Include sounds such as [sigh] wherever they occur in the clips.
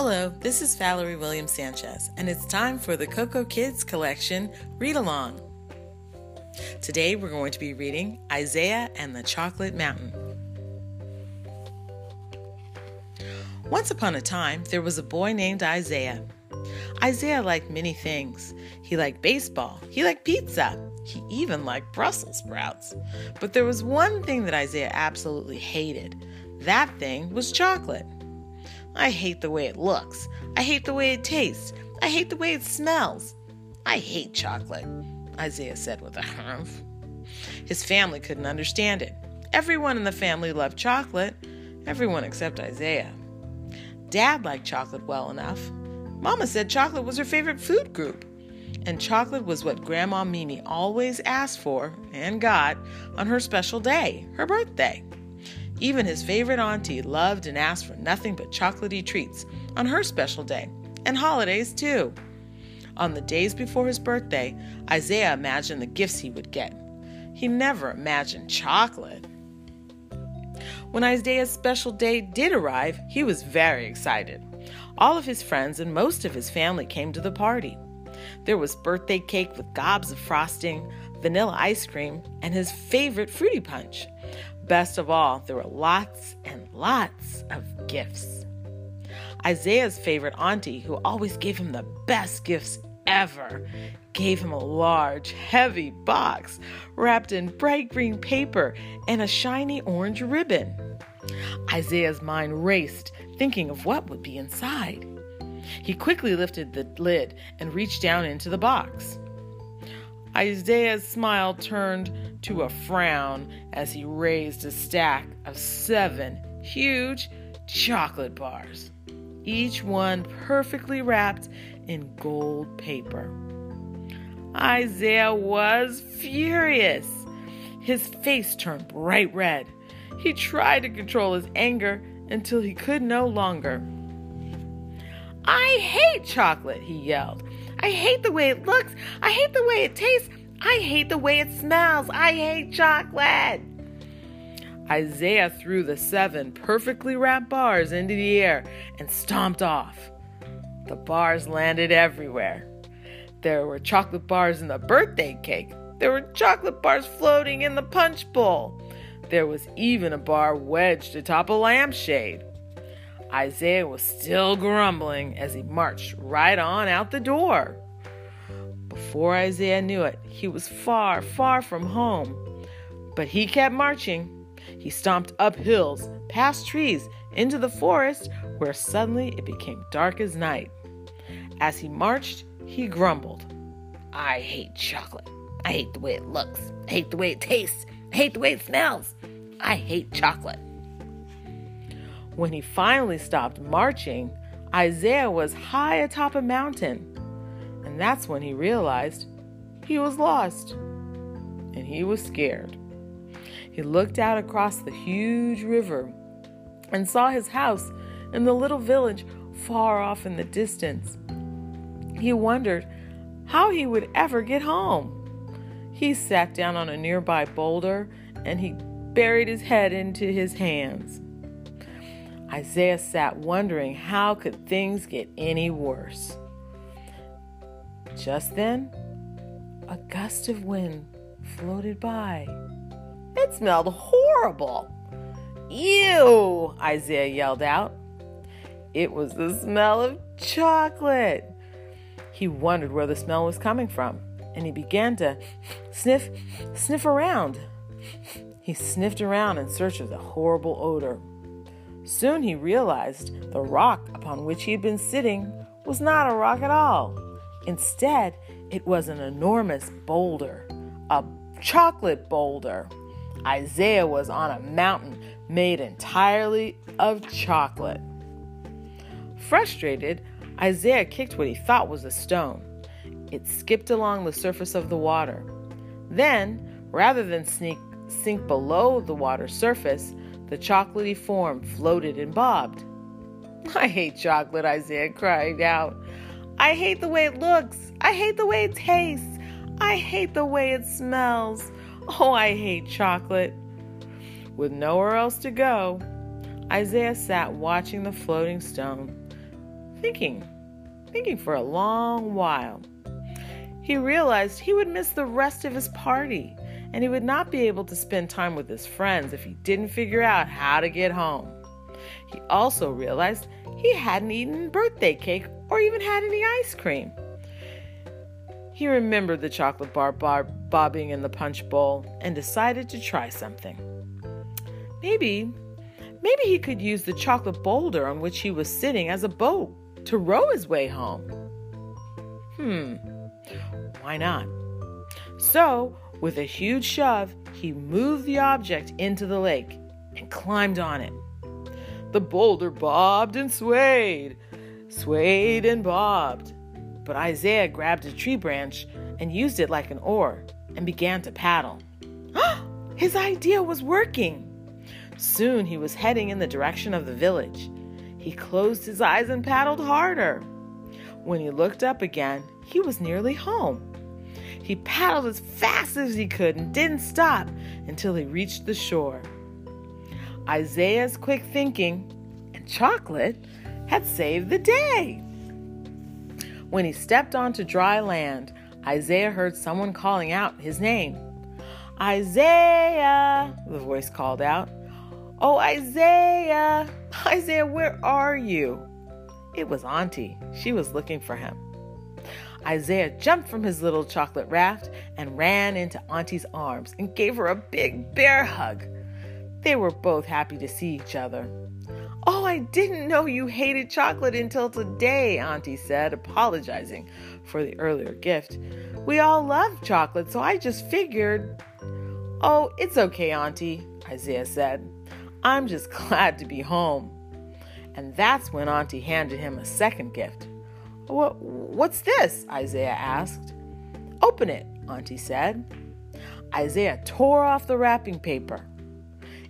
Hello, this is Valerie Williams Sanchez, and it's time for the Cocoa Kids Collection Read Along. Today we're going to be reading Isaiah and the Chocolate Mountain. Once upon a time, there was a boy named Isaiah. Isaiah liked many things. He liked baseball, he liked pizza, he even liked Brussels sprouts. But there was one thing that Isaiah absolutely hated that thing was chocolate. I hate the way it looks. I hate the way it tastes. I hate the way it smells. I hate chocolate, Isaiah said with a humph. His family couldn't understand it. Everyone in the family loved chocolate, everyone except Isaiah. Dad liked chocolate well enough. Mama said chocolate was her favorite food group. And chocolate was what Grandma Mimi always asked for and got on her special day, her birthday. Even his favorite auntie loved and asked for nothing but chocolaty treats on her special day, and holidays too. On the days before his birthday, Isaiah imagined the gifts he would get. He never imagined chocolate. When Isaiah's special day did arrive, he was very excited. All of his friends and most of his family came to the party. There was birthday cake with gobs of frosting, vanilla ice cream, and his favorite fruity punch. Best of all, there were lots and lots of gifts. Isaiah's favorite auntie, who always gave him the best gifts ever, gave him a large, heavy box wrapped in bright green paper and a shiny orange ribbon. Isaiah's mind raced, thinking of what would be inside. He quickly lifted the lid and reached down into the box. Isaiah's smile turned to a frown as he raised a stack of seven huge chocolate bars, each one perfectly wrapped in gold paper. Isaiah was furious. His face turned bright red. He tried to control his anger until he could no longer. I hate chocolate, he yelled. I hate the way it looks. I hate the way it tastes. I hate the way it smells. I hate chocolate. Isaiah threw the seven perfectly wrapped bars into the air and stomped off. The bars landed everywhere. There were chocolate bars in the birthday cake. There were chocolate bars floating in the punch bowl. There was even a bar wedged atop a lampshade. Isaiah was still grumbling as he marched right on out the door. Before Isaiah knew it, he was far, far from home. But he kept marching. He stomped up hills, past trees, into the forest, where suddenly it became dark as night. As he marched, he grumbled, I hate chocolate. I hate the way it looks. I hate the way it tastes. I hate the way it smells. I hate chocolate. When he finally stopped marching, Isaiah was high atop a mountain. And that's when he realized he was lost. And he was scared. He looked out across the huge river and saw his house in the little village far off in the distance. He wondered how he would ever get home. He sat down on a nearby boulder and he buried his head into his hands. Isaiah sat wondering how could things get any worse. Just then, a gust of wind floated by. It smelled horrible. Ew! Isaiah yelled out. It was the smell of chocolate. He wondered where the smell was coming from, and he began to sniff, sniff around. He sniffed around in search of the horrible odor. Soon he realized the rock upon which he had been sitting was not a rock at all. Instead, it was an enormous boulder, a chocolate boulder. Isaiah was on a mountain made entirely of chocolate. Frustrated, Isaiah kicked what he thought was a stone. It skipped along the surface of the water. Then, rather than sneak, sink below the water's surface, the chocolatey form floated and bobbed. I hate chocolate, Isaiah cried out. I hate the way it looks. I hate the way it tastes. I hate the way it smells. Oh, I hate chocolate. With nowhere else to go, Isaiah sat watching the floating stone, thinking, thinking for a long while. He realized he would miss the rest of his party and he would not be able to spend time with his friends if he didn't figure out how to get home. He also realized he hadn't eaten birthday cake or even had any ice cream. He remembered the chocolate bar, bar bobbing in the punch bowl and decided to try something. Maybe, maybe he could use the chocolate boulder on which he was sitting as a boat to row his way home. Hmm, why not? So, with a huge shove, he moved the object into the lake and climbed on it. The boulder bobbed and swayed, swayed and bobbed. But Isaiah grabbed a tree branch and used it like an oar and began to paddle. [gasps] His idea was working. Soon he was heading in the direction of the village. He closed his eyes and paddled harder. When he looked up again, he was nearly home. He paddled as fast as he could and didn't stop until he reached the shore. Isaiah's quick thinking and chocolate had saved the day. When he stepped onto dry land, Isaiah heard someone calling out his name. Isaiah, the voice called out. Oh, Isaiah, Isaiah, where are you? It was Auntie. She was looking for him. Isaiah jumped from his little chocolate raft and ran into Auntie's arms and gave her a big bear hug. They were both happy to see each other. Oh, I didn't know you hated chocolate until today, Auntie said, apologizing for the earlier gift. We all love chocolate, so I just figured. Oh, it's okay, Auntie, Isaiah said. I'm just [laughs] glad to be home. And that's when Auntie handed him a second gift. What, what's this? Isaiah asked. Open it, Auntie said. Isaiah tore off the wrapping paper.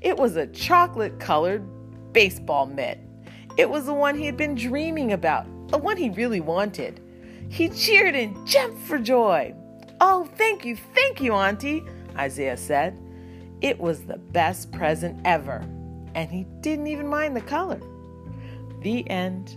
It was a chocolate colored baseball mitt. It was the one he had been dreaming about, the one he really wanted. He cheered and jumped for joy. Oh, thank you, thank you, Auntie, Isaiah said. It was the best present ever, and he didn't even mind the color. The end.